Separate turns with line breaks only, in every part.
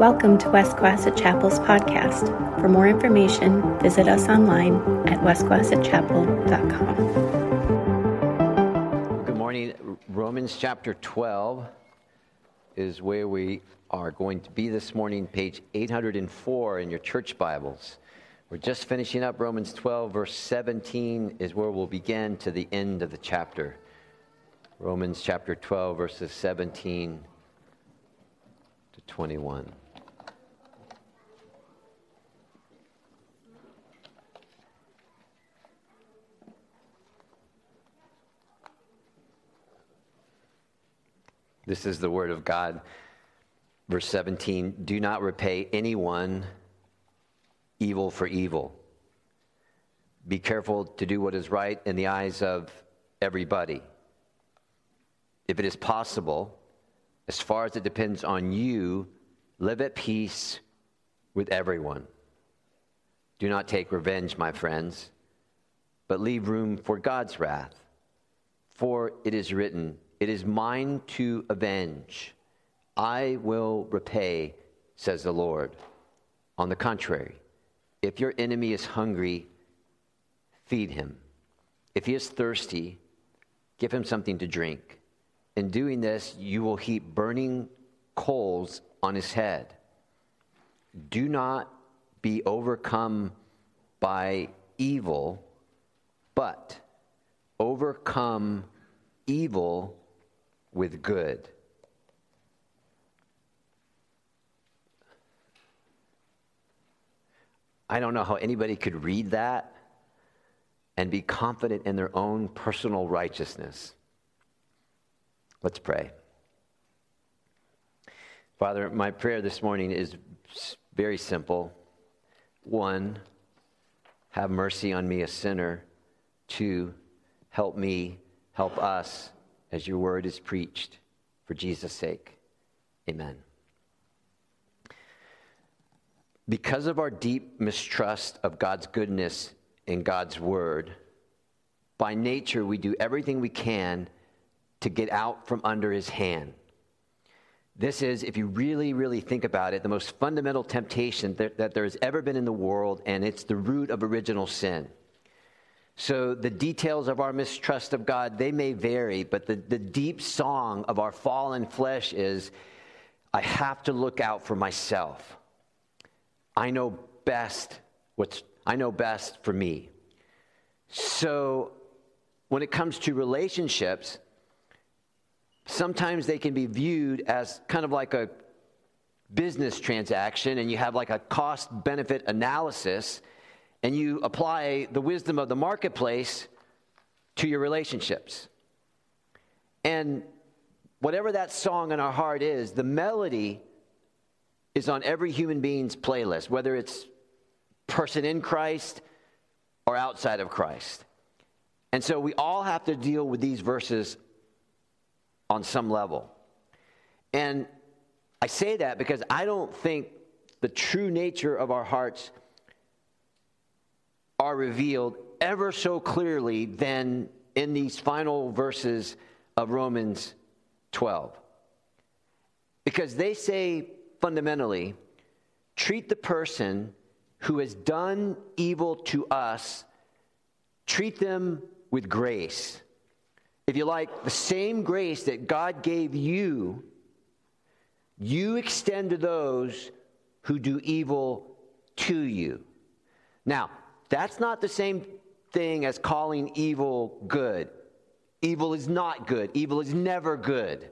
Welcome to West Cohasset Chapel's podcast. For more information, visit us online at westcohassetchapel.com.
Good morning. Romans chapter 12 is where we are going to be this morning, page 804 in your church Bibles. We're just finishing up Romans 12, verse 17 is where we'll begin to the end of the chapter. Romans chapter 12, verses 17 to 21. This is the word of God. Verse 17 Do not repay anyone evil for evil. Be careful to do what is right in the eyes of everybody. If it is possible, as far as it depends on you, live at peace with everyone. Do not take revenge, my friends, but leave room for God's wrath. For it is written, it is mine to avenge. I will repay, says the Lord. On the contrary, if your enemy is hungry, feed him. If he is thirsty, give him something to drink. In doing this, you will heap burning coals on his head. Do not be overcome by evil, but overcome evil with good. I don't know how anybody could read that and be confident in their own personal righteousness. Let's pray. Father, my prayer this morning is very simple. One, have mercy on me, a sinner. Two, help me, help us as your word is preached for Jesus' sake. Amen. Because of our deep mistrust of God's goodness and God's word, by nature we do everything we can to get out from under his hand. This is, if you really, really think about it, the most fundamental temptation that, that there has ever been in the world, and it's the root of original sin. So the details of our mistrust of God, they may vary, but the, the deep song of our fallen flesh is I have to look out for myself. I know best what's I know best for me. So when it comes to relationships, sometimes they can be viewed as kind of like a business transaction and you have like a cost benefit analysis and you apply the wisdom of the marketplace to your relationships. And whatever that song in our heart is, the melody is on every human being's playlist, whether it's person in Christ or outside of Christ. And so we all have to deal with these verses on some level. And I say that because I don't think the true nature of our hearts are revealed ever so clearly than in these final verses of Romans 12. Because they say fundamentally, treat the person who has done evil to us, treat them with grace. If you like, the same grace that God gave you, you extend to those who do evil to you. Now, that's not the same thing as calling evil good. Evil is not good, evil is never good.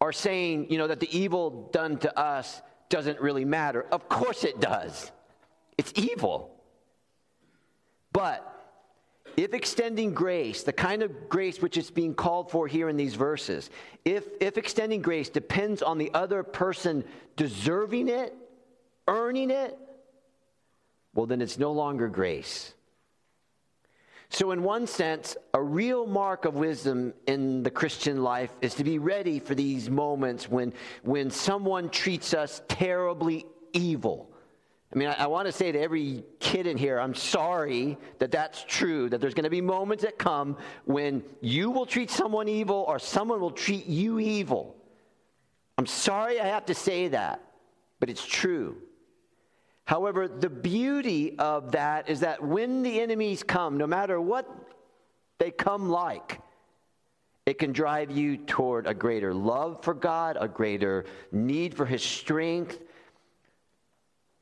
Or saying, you know, that the evil done to us doesn't really matter. Of course it does. It's evil. But if extending grace, the kind of grace which is being called for here in these verses, if, if extending grace depends on the other person deserving it, earning it, well, then it's no longer grace. So, in one sense, a real mark of wisdom in the Christian life is to be ready for these moments when, when someone treats us terribly evil. I mean, I, I want to say to every kid in here, I'm sorry that that's true, that there's going to be moments that come when you will treat someone evil or someone will treat you evil. I'm sorry I have to say that. but it's true. However, the beauty of that is that when the enemies come, no matter what they come like, it can drive you toward a greater love for God, a greater need for His strength.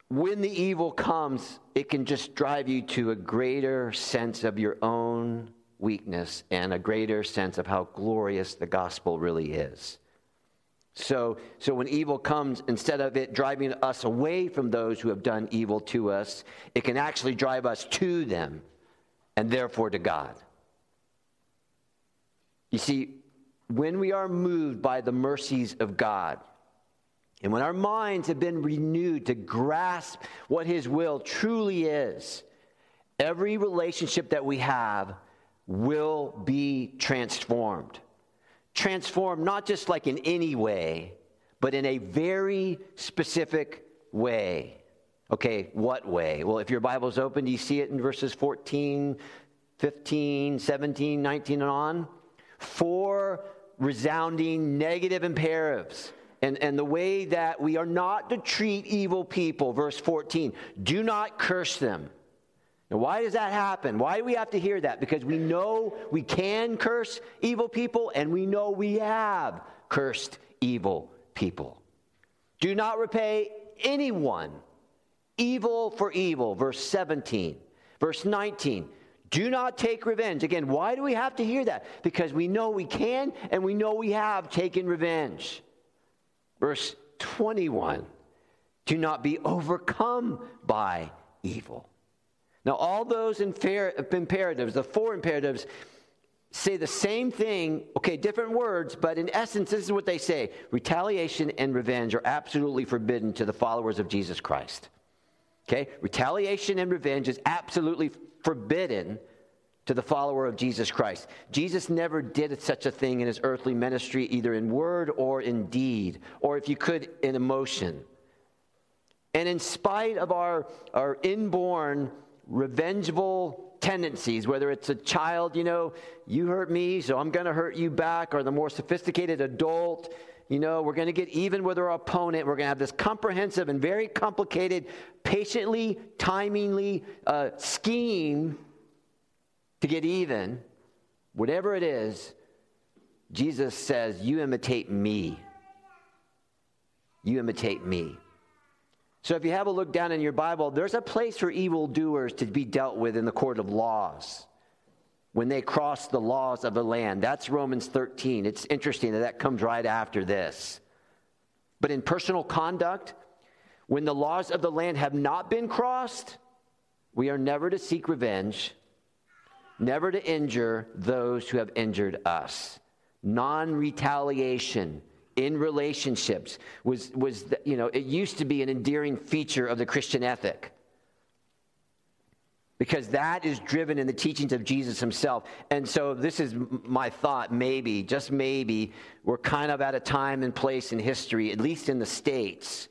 When the evil comes, it can just drive you to a greater sense of your own weakness and a greater sense of how glorious the gospel really is. So, so when evil comes, instead of it driving us away from those who have done evil to us, it can actually drive us to them and therefore to God. You see, when we are moved by the mercies of God, and when our minds have been renewed to grasp what His will truly is, every relationship that we have will be transformed transformed not just like in any way, but in a very specific way. Okay, what way? Well, if your Bible's open, do you see it in verses 14, 15, 17, 19, and on? Four resounding negative imperatives. And, and the way that we are not to treat evil people, verse 14, do not curse them. Now, why does that happen? Why do we have to hear that? Because we know we can curse evil people and we know we have cursed evil people. Do not repay anyone evil for evil, verse 17. Verse 19, do not take revenge. Again, why do we have to hear that? Because we know we can and we know we have taken revenge. Verse 21, do not be overcome by evil. Now, all those imperatives, the four imperatives, say the same thing, okay, different words, but in essence, this is what they say retaliation and revenge are absolutely forbidden to the followers of Jesus Christ. Okay? Retaliation and revenge is absolutely forbidden to the follower of Jesus Christ. Jesus never did such a thing in his earthly ministry, either in word or in deed, or if you could, in emotion. And in spite of our, our inborn revengeful tendencies, whether it's a child, you know, you hurt me, so I'm going to hurt you back, or the more sophisticated adult, you know, we're going to get even with our opponent. We're going to have this comprehensive and very complicated, patiently, timingly uh, scheme to get even. Whatever it is, Jesus says, You imitate me. You imitate me. So if you have a look down in your Bible, there's a place for evildoers to be dealt with in the court of laws when they cross the laws of the land. That's Romans 13. It's interesting that that comes right after this. But in personal conduct, when the laws of the land have not been crossed, we are never to seek revenge, never to injure those who have injured us. Non retaliation in relationships was, was you know, it used to be an endearing feature of the Christian ethic. Because that is driven in the teachings of Jesus himself. And so, this is my thought maybe, just maybe, we're kind of at a time and place in history, at least in the States,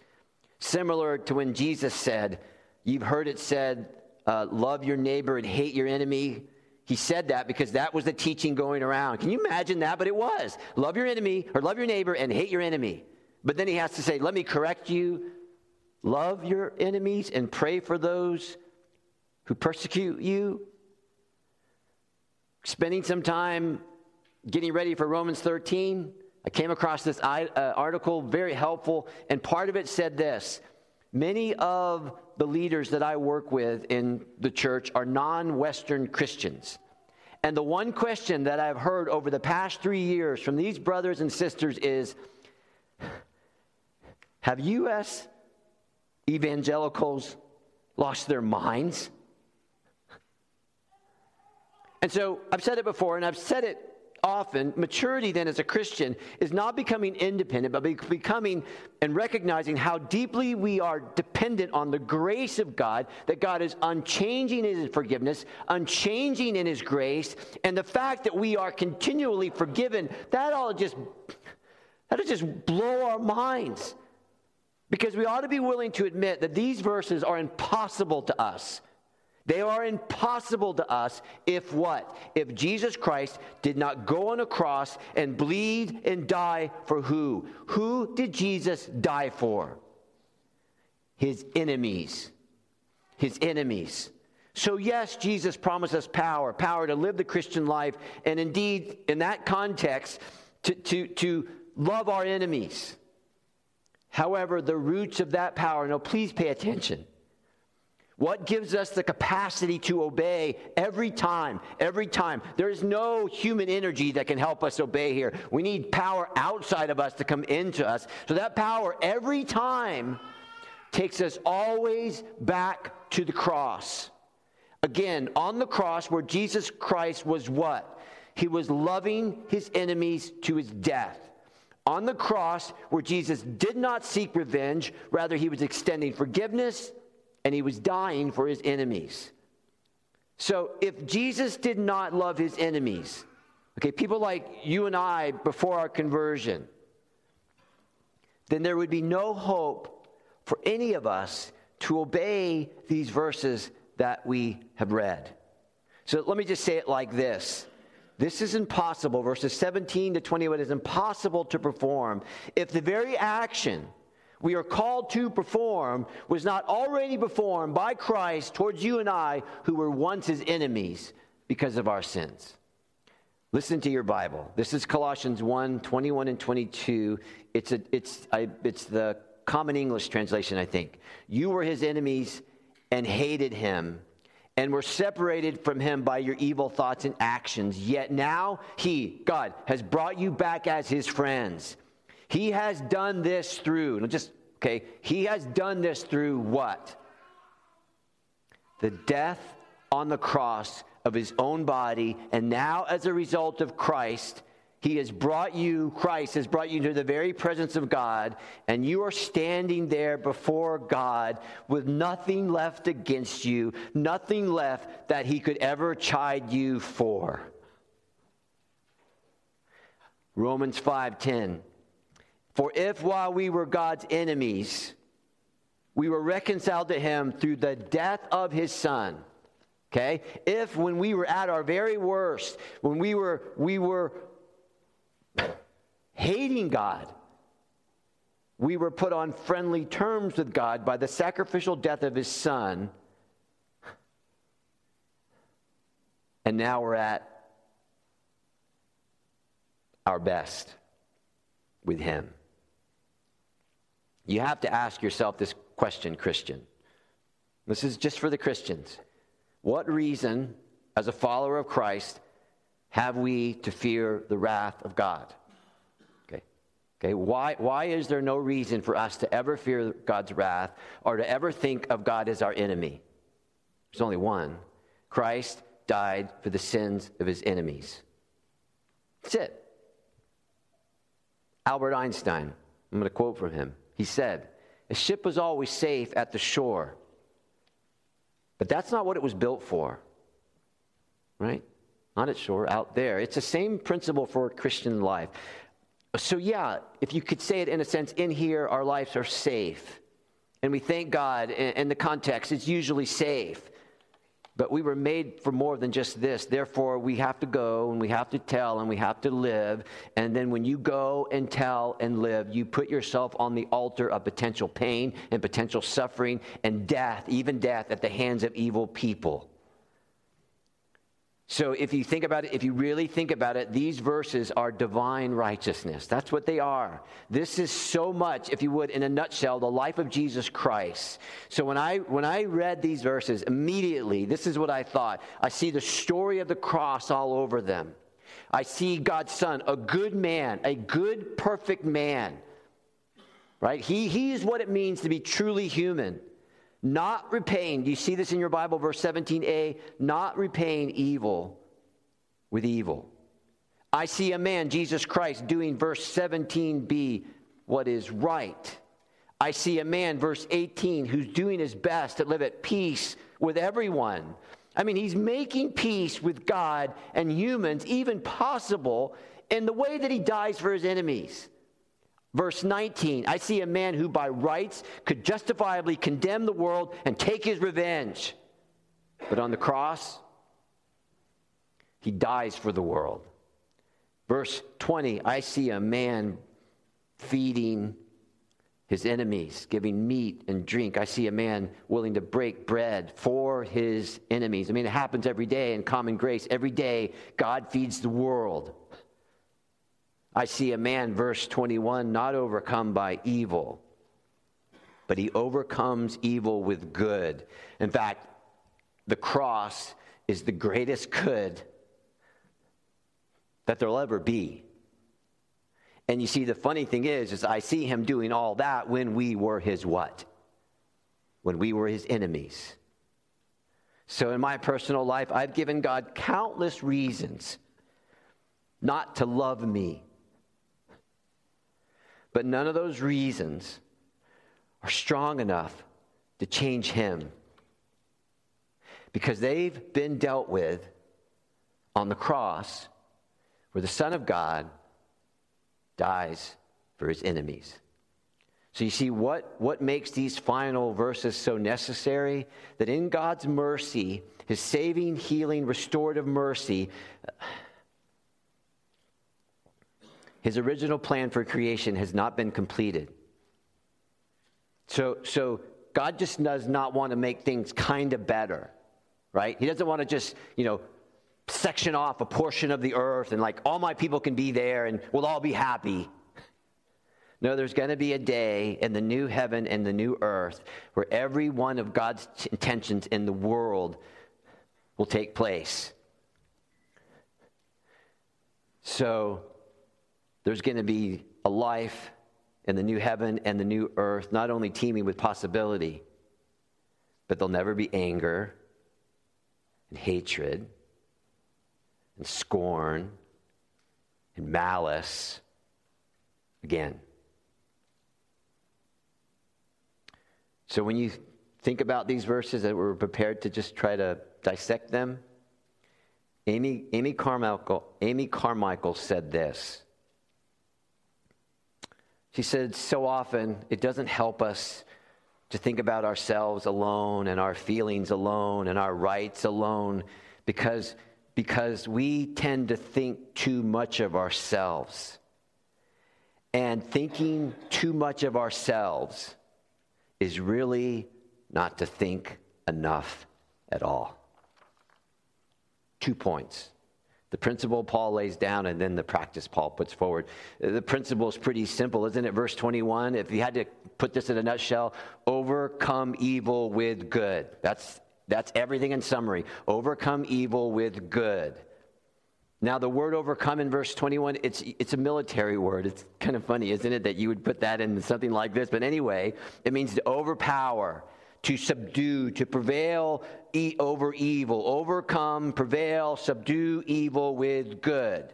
similar to when Jesus said, You've heard it said, uh, love your neighbor and hate your enemy. He said that because that was the teaching going around. Can you imagine that? But it was. Love your enemy, or love your neighbor and hate your enemy. But then he has to say, let me correct you. Love your enemies and pray for those who persecute you. Spending some time getting ready for Romans 13, I came across this uh, article, very helpful, and part of it said this Many of the leaders that I work with in the church are non Western Christians. And the one question that I've heard over the past three years from these brothers and sisters is Have U.S. evangelicals lost their minds? And so I've said it before, and I've said it often, maturity then as a Christian is not becoming independent, but becoming and recognizing how deeply we are dependent on the grace of God, that God is unchanging in His forgiveness, unchanging in His grace, and the fact that we are continually forgiven, that all just, that'll just blow our minds. Because we ought to be willing to admit that these verses are impossible to us. They are impossible to us if what? If Jesus Christ did not go on a cross and bleed and die for who? Who did Jesus die for? his enemies. His enemies. So, yes, Jesus promised us power, power to live the Christian life, and indeed, in that context, to, to, to love our enemies. However, the roots of that power, now please pay attention. What gives us the capacity to obey every time? Every time. There is no human energy that can help us obey here. We need power outside of us to come into us. So that power every time takes us always back to the cross. Again, on the cross where Jesus Christ was what? He was loving his enemies to his death. On the cross where Jesus did not seek revenge, rather, he was extending forgiveness and he was dying for his enemies. So if Jesus did not love his enemies, okay, people like you and I before our conversion, then there would be no hope for any of us to obey these verses that we have read. So let me just say it like this. This is impossible, verses 17 to 21 is impossible to perform if the very action we are called to perform was not already performed by Christ towards you and I who were once his enemies because of our sins. Listen to your Bible. This is Colossians 1 21 and 22. It's, a, it's, I, it's the Common English translation, I think. You were his enemies and hated him and were separated from him by your evil thoughts and actions. Yet now he, God, has brought you back as his friends. He has done this through, just, okay, he has done this through what? The death on the cross of his own body. And now, as a result of Christ, he has brought you, Christ has brought you to the very presence of God, and you are standing there before God with nothing left against you, nothing left that He could ever chide you for. Romans 5:10 For if while we were God's enemies we were reconciled to him through the death of his son okay if when we were at our very worst when we were we were hating God, we were put on friendly terms with God by the sacrificial death of his son. And now we're at our best with him. You have to ask yourself this question, Christian. This is just for the Christians. What reason, as a follower of Christ, have we to fear the wrath of God? Okay. Okay, why, why is there no reason for us to ever fear God's wrath or to ever think of God as our enemy? There's only one. Christ died for the sins of his enemies. That's it. Albert Einstein, I'm going to quote from him. He said, A ship was always safe at the shore, but that's not what it was built for. Right? not at shore, out there. It's the same principle for Christian life. So, yeah, if you could say it in a sense, in here, our lives are safe. And we thank God in the context, it's usually safe. But we were made for more than just this. Therefore, we have to go and we have to tell and we have to live. And then when you go and tell and live, you put yourself on the altar of potential pain and potential suffering and death, even death, at the hands of evil people. So, if you think about it, if you really think about it, these verses are divine righteousness. That's what they are. This is so much, if you would, in a nutshell, the life of Jesus Christ. So, when I, when I read these verses, immediately, this is what I thought. I see the story of the cross all over them. I see God's Son, a good man, a good, perfect man. Right? He, he is what it means to be truly human not repaying, do you see this in your Bible, verse 17a? Not repaying evil with evil. I see a man, Jesus Christ, doing verse 17b, what is right. I see a man, verse 18, who's doing his best to live at peace with everyone. I mean, he's making peace with God and humans, even possible in the way that he dies for his enemies. Verse 19 I see a man who by rights could justifiably condemn the world and take his revenge. But on the cross, he dies for the world. Verse 20 I see a man feeding his enemies, giving meat and drink. I see a man willing to break bread for his enemies. I mean, it happens every day in common grace. Every day, God feeds the world. I see a man, verse 21, not overcome by evil, but he overcomes evil with good. In fact, the cross is the greatest good that there'll ever be. And you see, the funny thing is, is I see him doing all that when we were his what? When we were his enemies. So in my personal life, I've given God countless reasons not to love me. But none of those reasons are strong enough to change him. Because they've been dealt with on the cross where the Son of God dies for his enemies. So you see what, what makes these final verses so necessary? That in God's mercy, his saving, healing, restorative mercy, his original plan for creation has not been completed. So, so God just does not want to make things kind of better, right? He doesn't want to just, you know, section off a portion of the earth and like all my people can be there and we'll all be happy. No, there's going to be a day in the new heaven and the new earth where every one of God's intentions in the world will take place. So there's going to be a life in the new heaven and the new earth, not only teeming with possibility, but there'll never be anger and hatred and scorn and malice again. So when you think about these verses that we're prepared to just try to dissect them, Amy, Amy, Carmichael, Amy Carmichael said this. She said, So often it doesn't help us to think about ourselves alone and our feelings alone and our rights alone because because we tend to think too much of ourselves. And thinking too much of ourselves is really not to think enough at all. Two points. The principle Paul lays down and then the practice Paul puts forward. The principle is pretty simple, isn't it? Verse 21, if you had to put this in a nutshell, overcome evil with good. That's that's everything in summary. Overcome evil with good. Now, the word overcome in verse 21, it's, it's a military word. It's kind of funny, isn't it, that you would put that in something like this? But anyway, it means to overpower, to subdue, to prevail e- over evil, overcome, prevail, subdue evil with good.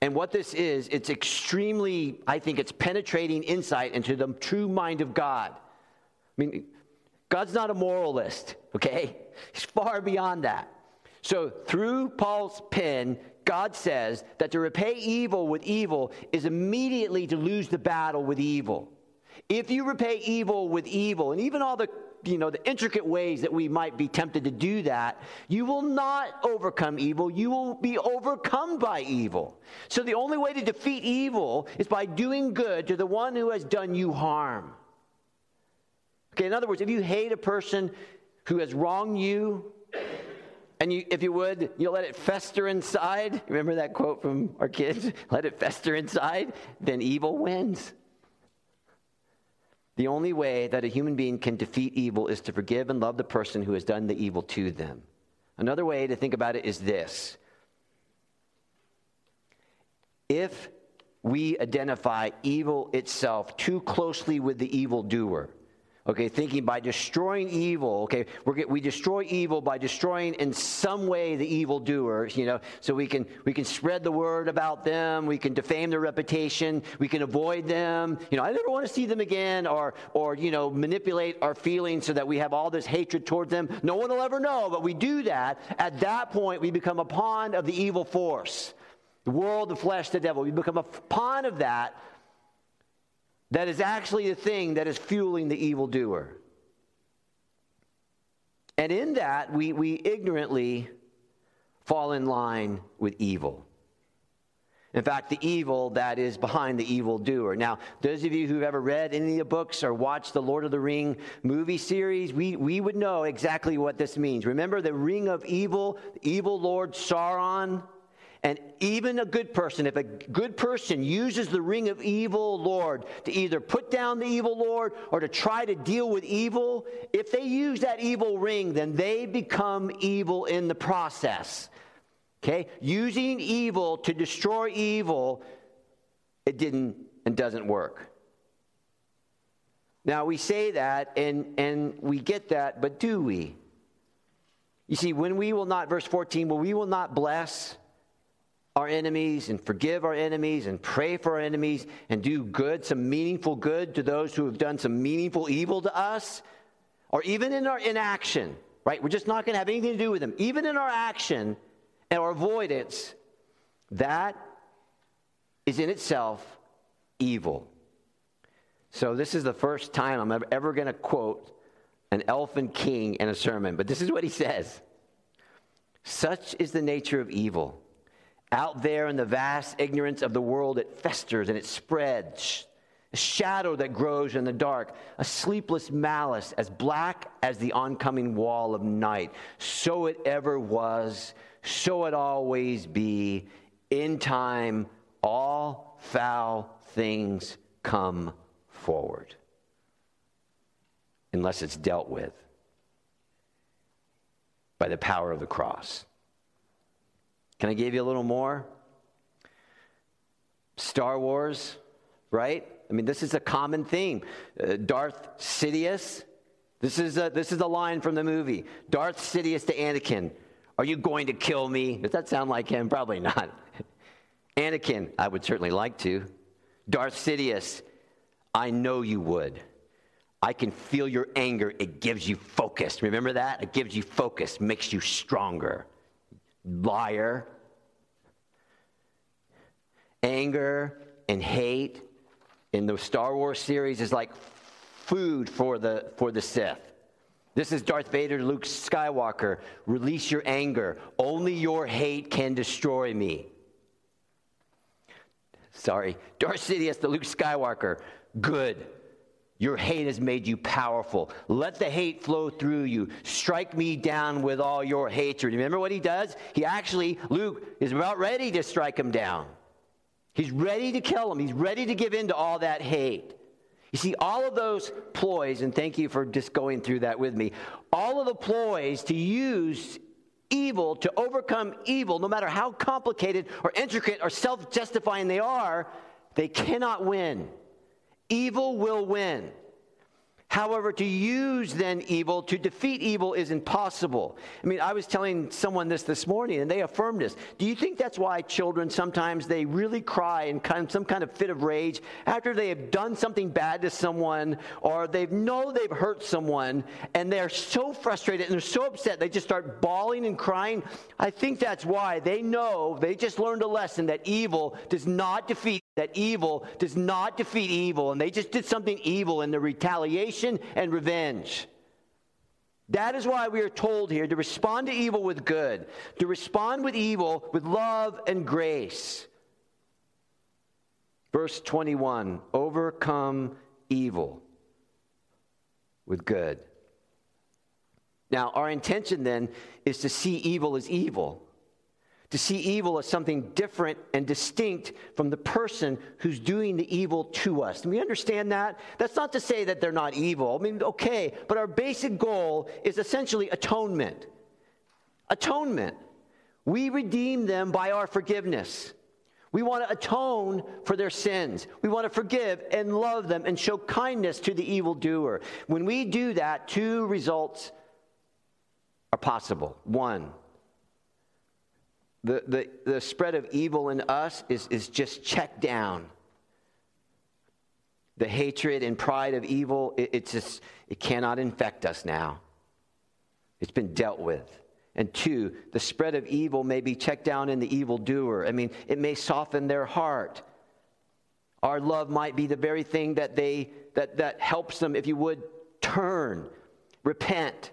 And what this is, it's extremely, I think it's penetrating insight into the true mind of God. I mean, God's not a moralist, okay? He's far beyond that. So, through Paul's pen, God says that to repay evil with evil is immediately to lose the battle with evil. If you repay evil with evil, and even all the you know the intricate ways that we might be tempted to do that, you will not overcome evil. You will be overcome by evil. So the only way to defeat evil is by doing good to the one who has done you harm. Okay, in other words, if you hate a person who has wronged you, and you, if you would, you'll let it fester inside. Remember that quote from our kids? Let it fester inside, then evil wins. The only way that a human being can defeat evil is to forgive and love the person who has done the evil to them. Another way to think about it is this if we identify evil itself too closely with the evildoer, Okay, thinking by destroying evil, okay, we we destroy evil by destroying in some way the evildoers, you know, so we can, we can spread the word about them, we can defame their reputation, we can avoid them, you know, I never want to see them again, or, or, you know, manipulate our feelings so that we have all this hatred towards them. No one will ever know, but we do that. At that point, we become a pawn of the evil force. The world, the flesh, the devil. We become a pawn of that that is actually the thing that is fueling the evildoer. And in that, we, we ignorantly fall in line with evil. In fact, the evil that is behind the evil doer. Now, those of you who've ever read any of the books or watched the Lord of the Ring movie series, we, we would know exactly what this means. Remember the ring of evil, evil Lord Sauron? And even a good person, if a good person uses the ring of evil Lord to either put down the evil Lord or to try to deal with evil, if they use that evil ring, then they become evil in the process. Okay? Using evil to destroy evil, it didn't and doesn't work. Now we say that and, and we get that, but do we? You see, when we will not, verse 14, when we will not bless our enemies and forgive our enemies and pray for our enemies and do good, some meaningful good to those who have done some meaningful evil to us, or even in our inaction, right? We're just not going to have anything to do with them. Even in our action, and our avoidance, that is in itself evil. So, this is the first time I'm ever, going to quote an elfin king in a sermon, but this is what he says Such is the nature of evil. Out there in the vast ignorance of the world, it festers and it spreads. A shadow that grows in the dark, a sleepless malice as black as the oncoming wall of night. So it ever was so it always be. In time, all foul things come forward unless it's dealt with by the power of the cross. Can I give you a little more? Star Wars, right? I mean, this is a common theme. Uh, Darth Sidious, this is, a, this is a line from the movie. Darth Sidious to Anakin. Are you going to kill me? Does that sound like him? Probably not. Anakin, I would certainly like to. Darth Sidious, I know you would. I can feel your anger. It gives you focus. Remember that? It gives you focus, makes you stronger. Liar. Anger and hate in the Star Wars series is like food for the, for the Sith. This is Darth Vader Luke Skywalker. Release your anger. Only your hate can destroy me. Sorry. Darth Sidious to Luke Skywalker. Good. Your hate has made you powerful. Let the hate flow through you. Strike me down with all your hatred. Remember what he does? He actually, Luke is about ready to strike him down. He's ready to kill him. He's ready to give in to all that hate. You see, all of those ploys, and thank you for just going through that with me, all of the ploys to use evil, to overcome evil, no matter how complicated or intricate or self justifying they are, they cannot win. Evil will win. However, to use then evil to defeat evil is impossible. I mean, I was telling someone this this morning and they affirmed this. Do you think that's why children sometimes they really cry in some kind of fit of rage after they have done something bad to someone or they know they've hurt someone and they're so frustrated and they're so upset they just start bawling and crying? I think that's why they know they just learned a lesson that evil does not defeat that evil does not defeat evil, and they just did something evil in the retaliation and revenge. That is why we are told here to respond to evil with good, to respond with evil with love and grace. Verse 21 overcome evil with good. Now, our intention then is to see evil as evil to see evil as something different and distinct from the person who's doing the evil to us. Do we understand that? That's not to say that they're not evil. I mean, okay, but our basic goal is essentially atonement. Atonement. We redeem them by our forgiveness. We want to atone for their sins. We want to forgive and love them and show kindness to the evildoer. When we do that, two results are possible. One, the, the, the spread of evil in us is, is just checked down. The hatred and pride of evil, it, it's just, it cannot infect us now. It's been dealt with. And two, the spread of evil may be checked down in the evildoer. I mean, it may soften their heart. Our love might be the very thing that they that, that helps them, if you would, turn, repent.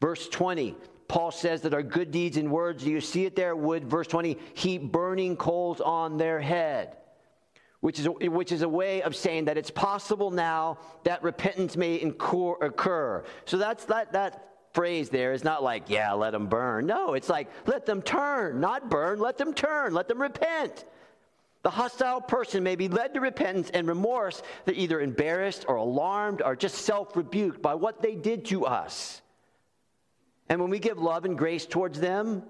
Verse 20 Paul says that our good deeds and words, do you see it there? Would, verse 20, heap burning coals on their head. Which is, which is a way of saying that it's possible now that repentance may occur. So that's that, that phrase there is not like, yeah, let them burn. No, it's like, let them turn, not burn, let them turn, let them repent. The hostile person may be led to repentance and remorse. They're either embarrassed or alarmed or just self rebuked by what they did to us. And when we give love and grace towards them,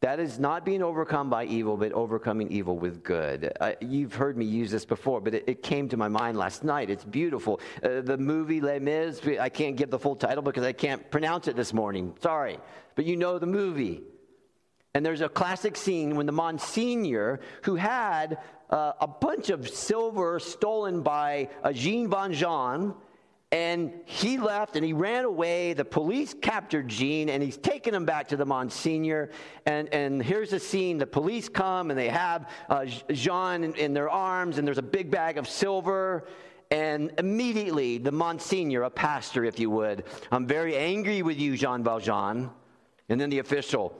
that is not being overcome by evil, but overcoming evil with good. Uh, you've heard me use this before, but it, it came to my mind last night. It's beautiful. Uh, the movie Les Mis, I can't give the full title because I can't pronounce it this morning. Sorry. But you know the movie. And there's a classic scene when the Monsignor, who had uh, a bunch of silver stolen by Jean Valjean, and he left and he ran away. The police captured Jean and he's taken him back to the Monsignor. And, and here's a scene the police come and they have uh, Jean in, in their arms, and there's a big bag of silver. And immediately, the Monsignor, a pastor, if you would, I'm very angry with you, Jean Valjean. And then the official,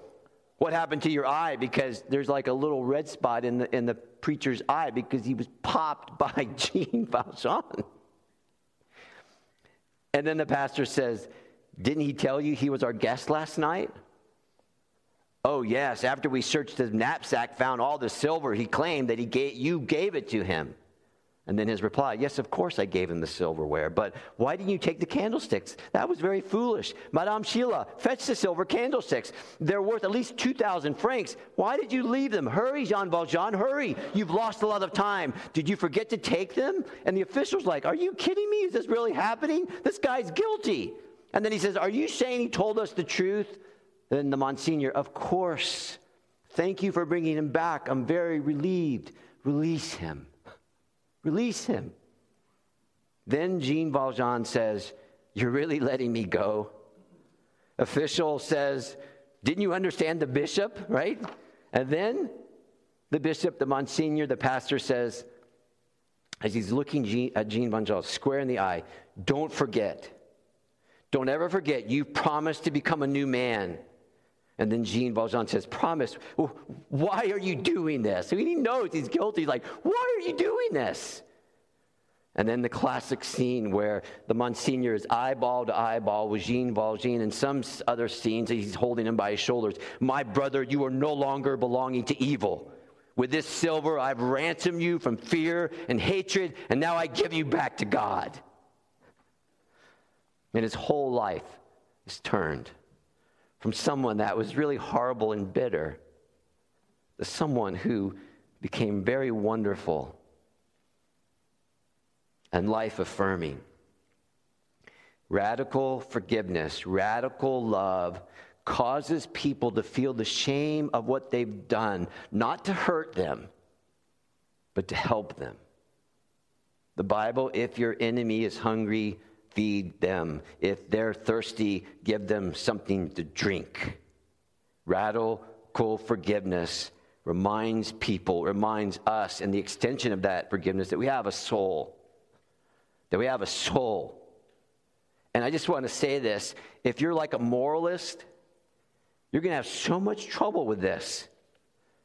what happened to your eye because there's like a little red spot in the, in the preacher's eye because he was popped by Jean Valjean. And then the pastor says, Didn't he tell you he was our guest last night? Oh, yes. After we searched his knapsack, found all the silver, he claimed that he gave, you gave it to him. And then his reply, Yes, of course I gave him the silverware, but why didn't you take the candlesticks? That was very foolish. Madame Sheila, fetch the silver candlesticks. They're worth at least 2,000 francs. Why did you leave them? Hurry, Jean Valjean, hurry. You've lost a lot of time. Did you forget to take them? And the official's like, Are you kidding me? Is this really happening? This guy's guilty. And then he says, Are you saying he told us the truth? Then the Monsignor, Of course. Thank you for bringing him back. I'm very relieved. Release him. Release him. Then Jean Valjean says, You're really letting me go? Official says, Didn't you understand the bishop, right? And then the bishop, the Monsignor, the pastor says, as he's looking Jean, at Jean Valjean square in the eye, Don't forget. Don't ever forget, You've promised to become a new man. And then Jean Valjean says, Promise, why are you doing this? Mean, he knows he's guilty. He's like, Why are you doing this? And then the classic scene where the Monsignor is eyeball to eyeball with Jean Valjean, and some other scenes he's holding him by his shoulders. My brother, you are no longer belonging to evil. With this silver, I've ransomed you from fear and hatred, and now I give you back to God. And his whole life is turned from someone that was really horrible and bitter to someone who became very wonderful and life affirming. Radical forgiveness, radical love causes people to feel the shame of what they've done, not to hurt them, but to help them. The Bible, if your enemy is hungry, feed them. If they're thirsty, give them something to drink. Radical forgiveness reminds people, reminds us, and the extension of that forgiveness, that we have a soul. That we have a soul. And I just want to say this if you're like a moralist, you're going to have so much trouble with this.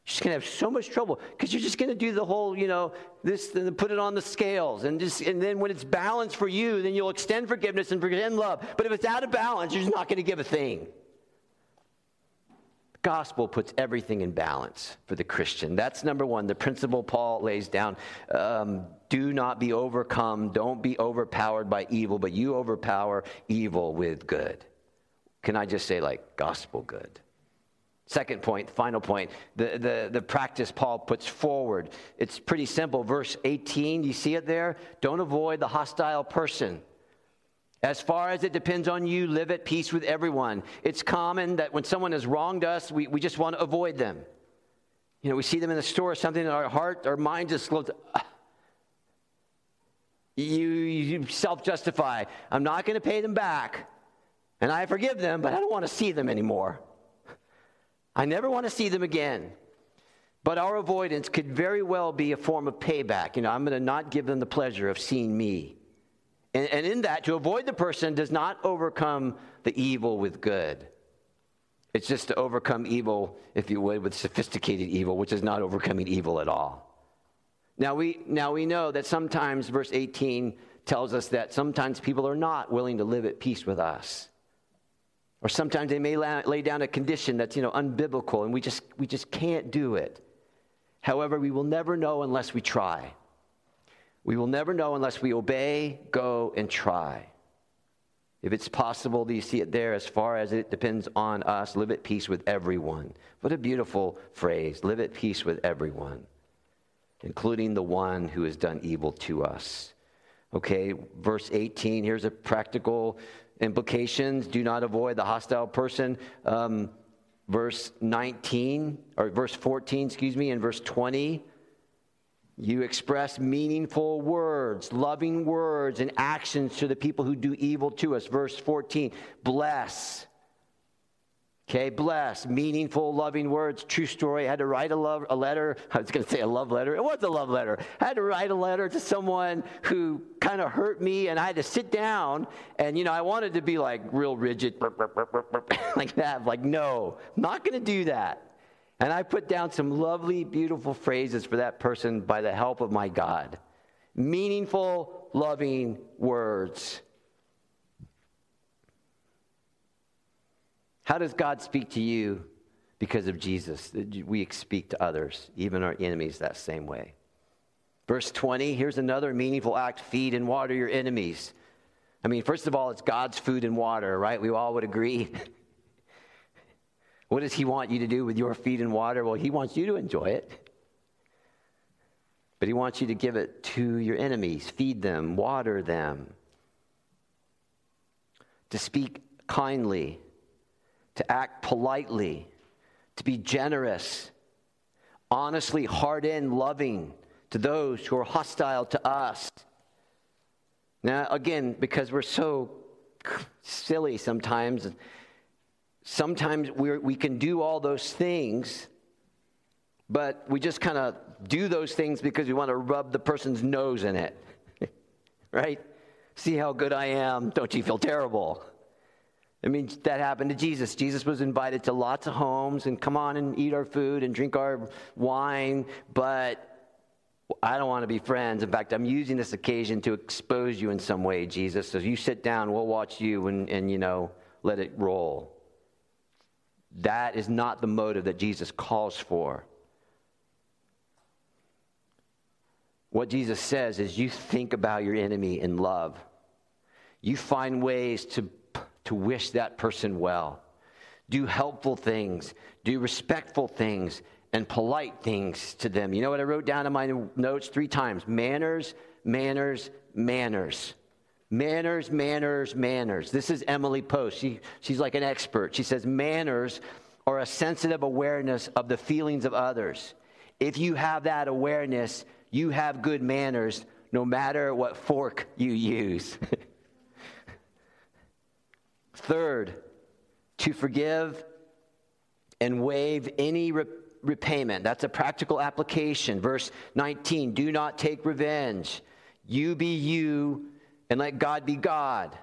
You're going to have so much trouble because you're just going to do the whole, you know, this, and put it on the scales. And, just, and then when it's balanced for you, then you'll extend forgiveness and extend love. But if it's out of balance, you're just not going to give a thing. The gospel puts everything in balance for the Christian. That's number one, the principle Paul lays down. Um, do not be overcome, don't be overpowered by evil, but you overpower evil with good. Can I just say, like, gospel good? Second point, final point, the, the, the practice Paul puts forward. It's pretty simple. Verse 18, you see it there? Don't avoid the hostile person. As far as it depends on you, live at peace with everyone. It's common that when someone has wronged us, we, we just want to avoid them. You know, we see them in the store, something in our heart, our mind just goes, you, you self justify. I'm not going to pay them back. And I forgive them, but I don't want to see them anymore. I never want to see them again. But our avoidance could very well be a form of payback. You know, I'm going to not give them the pleasure of seeing me And, and in that, to avoid the person does not overcome the evil with good. It's just to overcome evil, if you would, with sophisticated evil, which is not overcoming evil at all. Now we, now we know that sometimes, verse 18 tells us that sometimes people are not willing to live at peace with us. Or sometimes they may lay down a condition that's, you know, unbiblical and we just, we just can't do it. However, we will never know unless we try. We will never know unless we obey, go, and try. If it's possible, do you see it there? As far as it depends on us, live at peace with everyone. What a beautiful phrase live at peace with everyone, including the one who has done evil to us. Okay, verse 18, here's a practical implications. Do not avoid the hostile person. Um, verse 19, or verse 14, excuse me, and verse 20 you express meaningful words, loving words, and actions to the people who do evil to us. Verse 14 bless. Okay, blessed, meaningful, loving words. True story. I had to write a, love, a letter. I was going to say a love letter. It was a love letter. I had to write a letter to someone who kind of hurt me, and I had to sit down. And, you know, I wanted to be like real rigid, like that. Like, no, I'm not going to do that. And I put down some lovely, beautiful phrases for that person by the help of my God. Meaningful, loving words. How does God speak to you because of Jesus? We speak to others, even our enemies, that same way. Verse 20, here's another meaningful act feed and water your enemies. I mean, first of all, it's God's food and water, right? We all would agree. What does He want you to do with your feed and water? Well, He wants you to enjoy it. But He wants you to give it to your enemies, feed them, water them, to speak kindly, to act politely, to be generous, honestly, hard in, loving to those who are hostile to us. Now, again, because we're so silly sometimes sometimes we we can do all those things, but we just kind of do those things because we want to rub the person's nose in it. right? See how good I am. Don't you feel terrible? I mean, that happened to Jesus. Jesus was invited to lots of homes and come on and eat our food and drink our wine, but I don't want to be friends. In fact, I'm using this occasion to expose you in some way, Jesus. So you sit down, we'll watch you and, and you know, let it roll. That is not the motive that Jesus calls for. What Jesus says is you think about your enemy in love. You find ways to, to wish that person well. Do helpful things, do respectful things, and polite things to them. You know what I wrote down in my notes three times? Manners, manners, manners. Manners, manners, manners. This is Emily Post. She, she's like an expert. She says manners are a sensitive awareness of the feelings of others. If you have that awareness, you have good manners no matter what fork you use. Third, to forgive and waive any re- repayment. That's a practical application. Verse 19 do not take revenge. You be you and let God be God.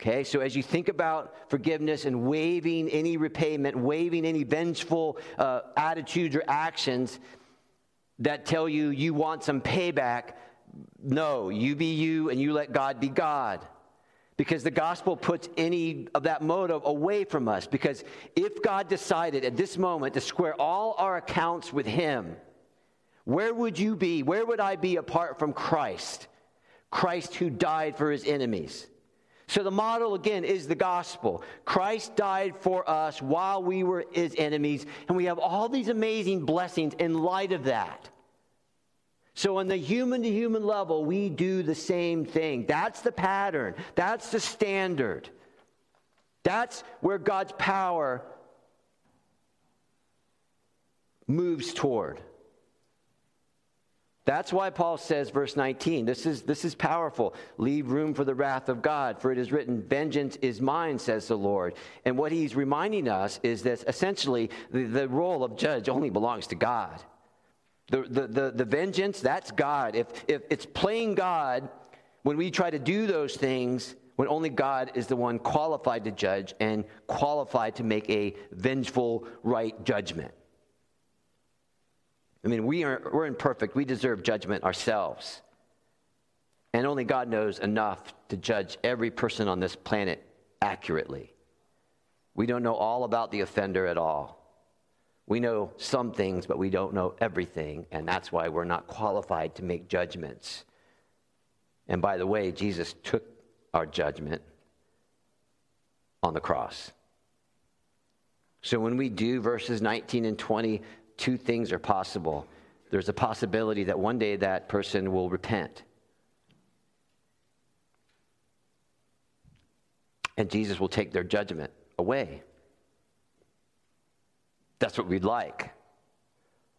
Okay, so as you think about forgiveness and waiving any repayment, waiving any vengeful uh, attitudes or actions that tell you you want some payback, no, you be you and you let God be God. Because the gospel puts any of that motive away from us. Because if God decided at this moment to square all our accounts with Him, where would you be? Where would I be apart from Christ? Christ who died for his enemies. So the model again is the gospel. Christ died for us while we were his enemies, and we have all these amazing blessings in light of that. So, on the human to human level, we do the same thing. That's the pattern, that's the standard. That's where God's power moves toward. That's why Paul says, verse 19, this is, this is powerful. Leave room for the wrath of God, for it is written, Vengeance is mine, says the Lord. And what he's reminding us is that essentially the, the role of judge only belongs to God. The, the, the, the vengeance, that's God. If, if it's playing God when we try to do those things when only God is the one qualified to judge and qualified to make a vengeful, right judgment. I mean, we are, we're imperfect. We deserve judgment ourselves. And only God knows enough to judge every person on this planet accurately. We don't know all about the offender at all. We know some things, but we don't know everything, and that's why we're not qualified to make judgments. And by the way, Jesus took our judgment on the cross. So when we do verses 19 and 20, two things are possible. There's a possibility that one day that person will repent. And Jesus will take their judgment away. That's what we'd like.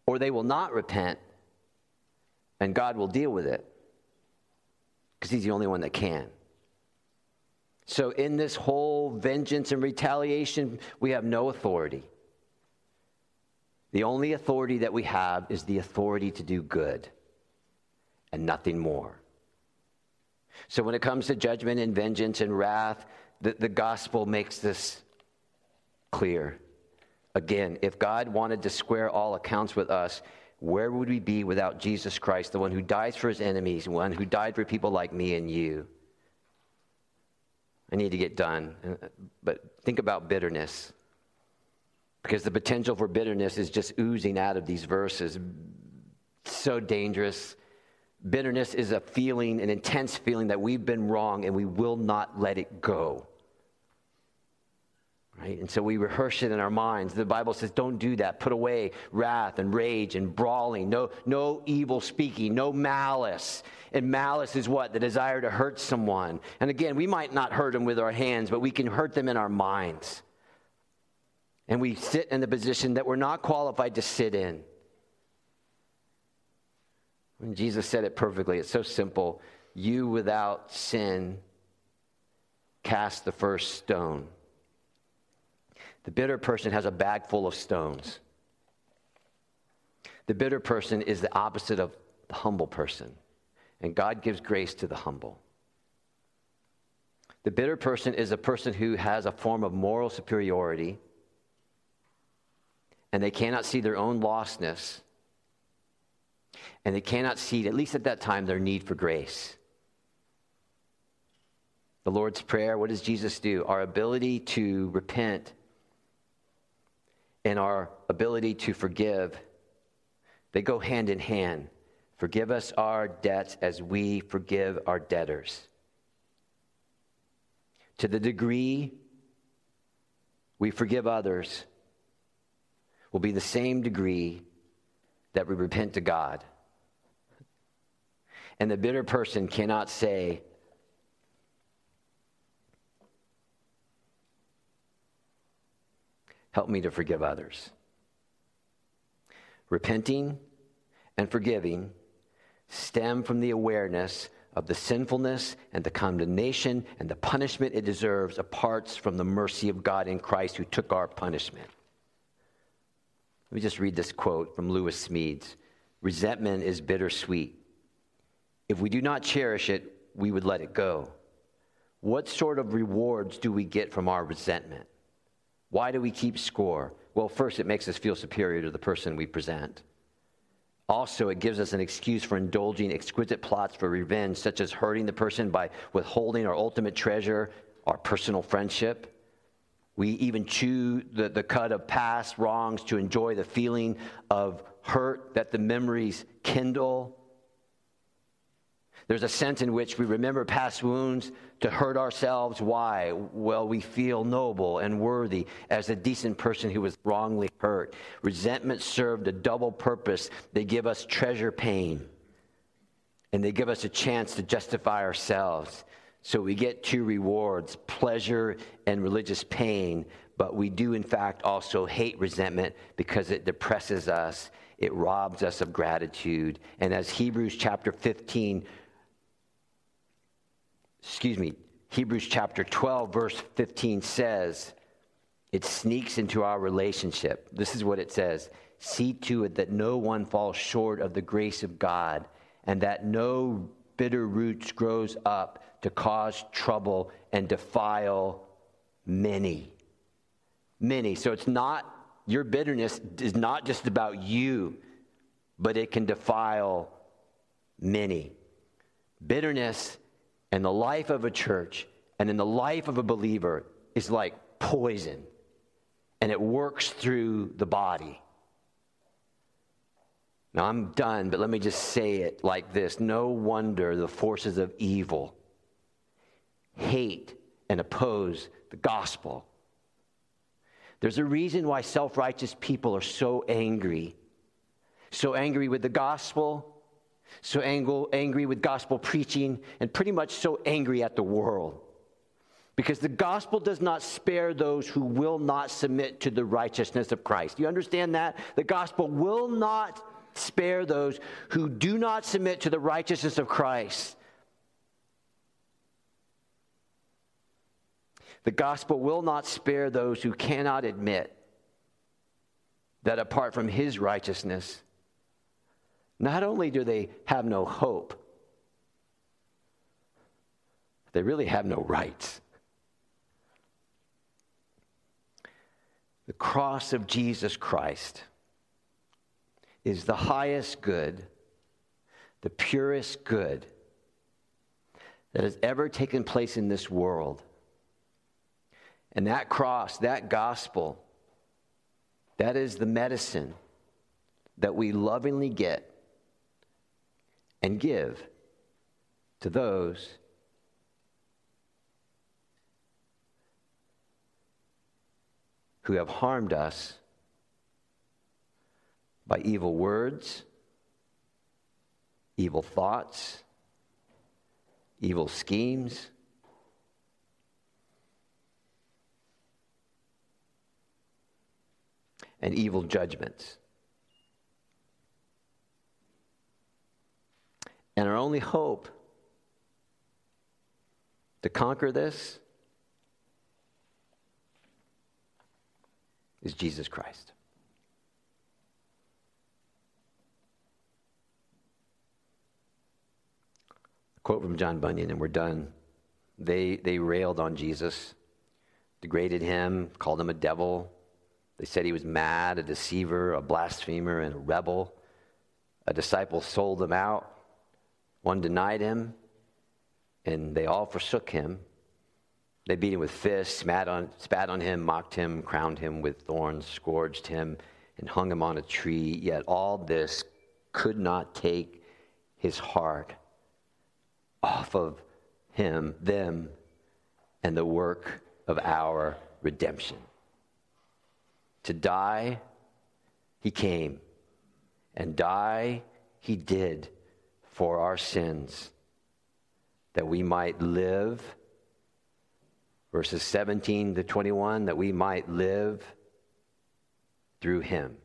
Or they will not repent, and God will deal with it because He's the only one that can. So, in this whole vengeance and retaliation, we have no authority. The only authority that we have is the authority to do good and nothing more. So, when it comes to judgment and vengeance and wrath, the, the gospel makes this clear. Again, if God wanted to square all accounts with us, where would we be without Jesus Christ, the one who dies for his enemies, the one who died for people like me and you? I need to get done. Uh, but think about bitterness because the potential for bitterness is just oozing out of these verses. So dangerous. Bitterness is a feeling, an intense feeling that we've been wrong and we will not let it go. Right? And so we rehearse it in our minds. The Bible says, don't do that. Put away wrath and rage and brawling. No, no evil speaking, no malice. And malice is what? The desire to hurt someone. And again, we might not hurt them with our hands, but we can hurt them in our minds. And we sit in the position that we're not qualified to sit in. Jesus said it perfectly, it's so simple. You without sin cast the first stone. The bitter person has a bag full of stones. The bitter person is the opposite of the humble person, and God gives grace to the humble. The bitter person is a person who has a form of moral superiority, and they cannot see their own lostness, and they cannot see, at least at that time, their need for grace. The Lord's Prayer, what does Jesus do? Our ability to repent and our ability to forgive, they go hand in hand. Forgive us our debts as we forgive our debtors. To the degree we forgive others, will be the same degree that we repent to God. And the bitter person cannot say, Help me to forgive others. Repenting and forgiving stem from the awareness of the sinfulness and the condemnation and the punishment it deserves apart from the mercy of God in Christ who took our punishment. Let me just read this quote from Lewis Smedes Resentment is bittersweet. If we do not cherish it, we would let it go. What sort of rewards do we get from our resentment? Why do we keep score? Well, first, it makes us feel superior to the person we present. Also, it gives us an excuse for indulging exquisite plots for revenge, such as hurting the person by withholding our ultimate treasure, our personal friendship. We even chew the, the cud of past wrongs to enjoy the feeling of hurt that the memories kindle. There's a sense in which we remember past wounds to hurt ourselves. Why? Well, we feel noble and worthy as a decent person who was wrongly hurt. Resentment served a double purpose. They give us treasure pain, and they give us a chance to justify ourselves. So we get two rewards pleasure and religious pain, but we do, in fact, also hate resentment because it depresses us, it robs us of gratitude. And as Hebrews chapter 15 excuse me, Hebrews chapter 12, verse 15 says, it sneaks into our relationship. This is what it says See to it that no one falls short of the grace of God, and that no bitter roots grows up to cause trouble and defile many. Many. So it's not, your bitterness is not just about you, but it can defile many. Bitterness in the life of a church and in the life of a believer is like poison, and it works through the body. Now, I'm done, but let me just say it like this No wonder the forces of evil hate and oppose the gospel. There's a reason why self righteous people are so angry. So angry with the gospel, so angry with gospel preaching, and pretty much so angry at the world. Because the gospel does not spare those who will not submit to the righteousness of Christ. You understand that? The gospel will not spare those who do not submit to the righteousness of Christ. The gospel will not spare those who cannot admit that apart from his righteousness, not only do they have no hope, they really have no rights. The cross of Jesus Christ is the highest good, the purest good that has ever taken place in this world. And that cross, that gospel, that is the medicine that we lovingly get and give to those who have harmed us by evil words, evil thoughts, evil schemes. And evil judgments. And our only hope to conquer this is Jesus Christ. quote from John Bunyan, and we're done. They, they railed on Jesus, degraded him, called him a devil. They said he was mad, a deceiver, a blasphemer, and a rebel. A disciple sold him out. One denied him, and they all forsook him. They beat him with fists, spat on, spat on him, mocked him, crowned him with thorns, scourged him, and hung him on a tree. Yet all this could not take his heart off of him, them, and the work of our redemption. To die, he came, and die he did for our sins, that we might live, verses 17 to 21, that we might live through him.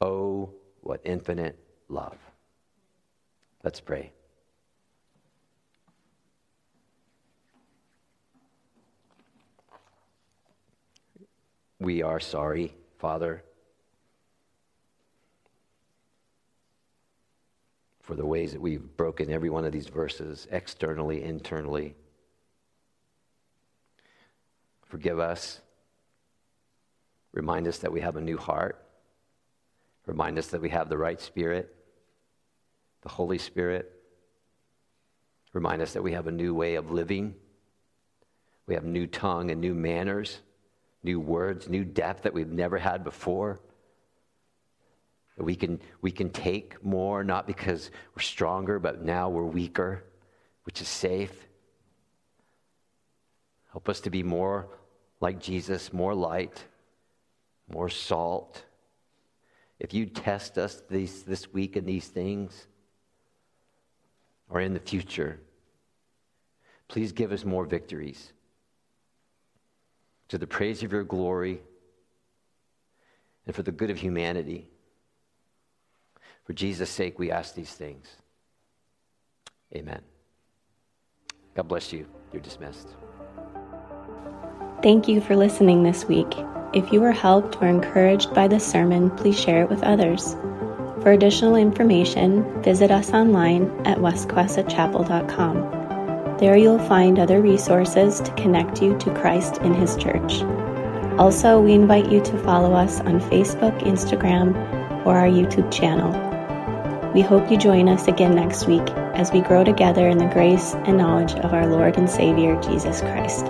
Oh, what infinite love. Let's pray. We are sorry, Father, for the ways that we've broken every one of these verses, externally, internally. Forgive us. Remind us that we have a new heart. Remind us that we have the right spirit, the Holy Spirit. Remind us that we have a new way of living. We have new tongue and new manners new words, new depth that we've never had before. We can, we can take more, not because we're stronger, but now we're weaker, which is safe. Help us to be more like Jesus, more light, more salt. If you test us these, this week in these things, or in the future, please give us more victories to the praise of your glory and for the good of humanity. For Jesus' sake, we ask these things. Amen. God bless you. You're dismissed.
Thank you for listening this week. If you were helped or encouraged by this sermon, please share it with others. For additional information, visit us online at westquesachapel.com. There you'll find other resources to connect you to Christ in His church. Also, we invite you to follow us on Facebook, Instagram, or our YouTube channel. We hope you join us again next week as we grow together in the grace and knowledge of our Lord and Savior Jesus Christ.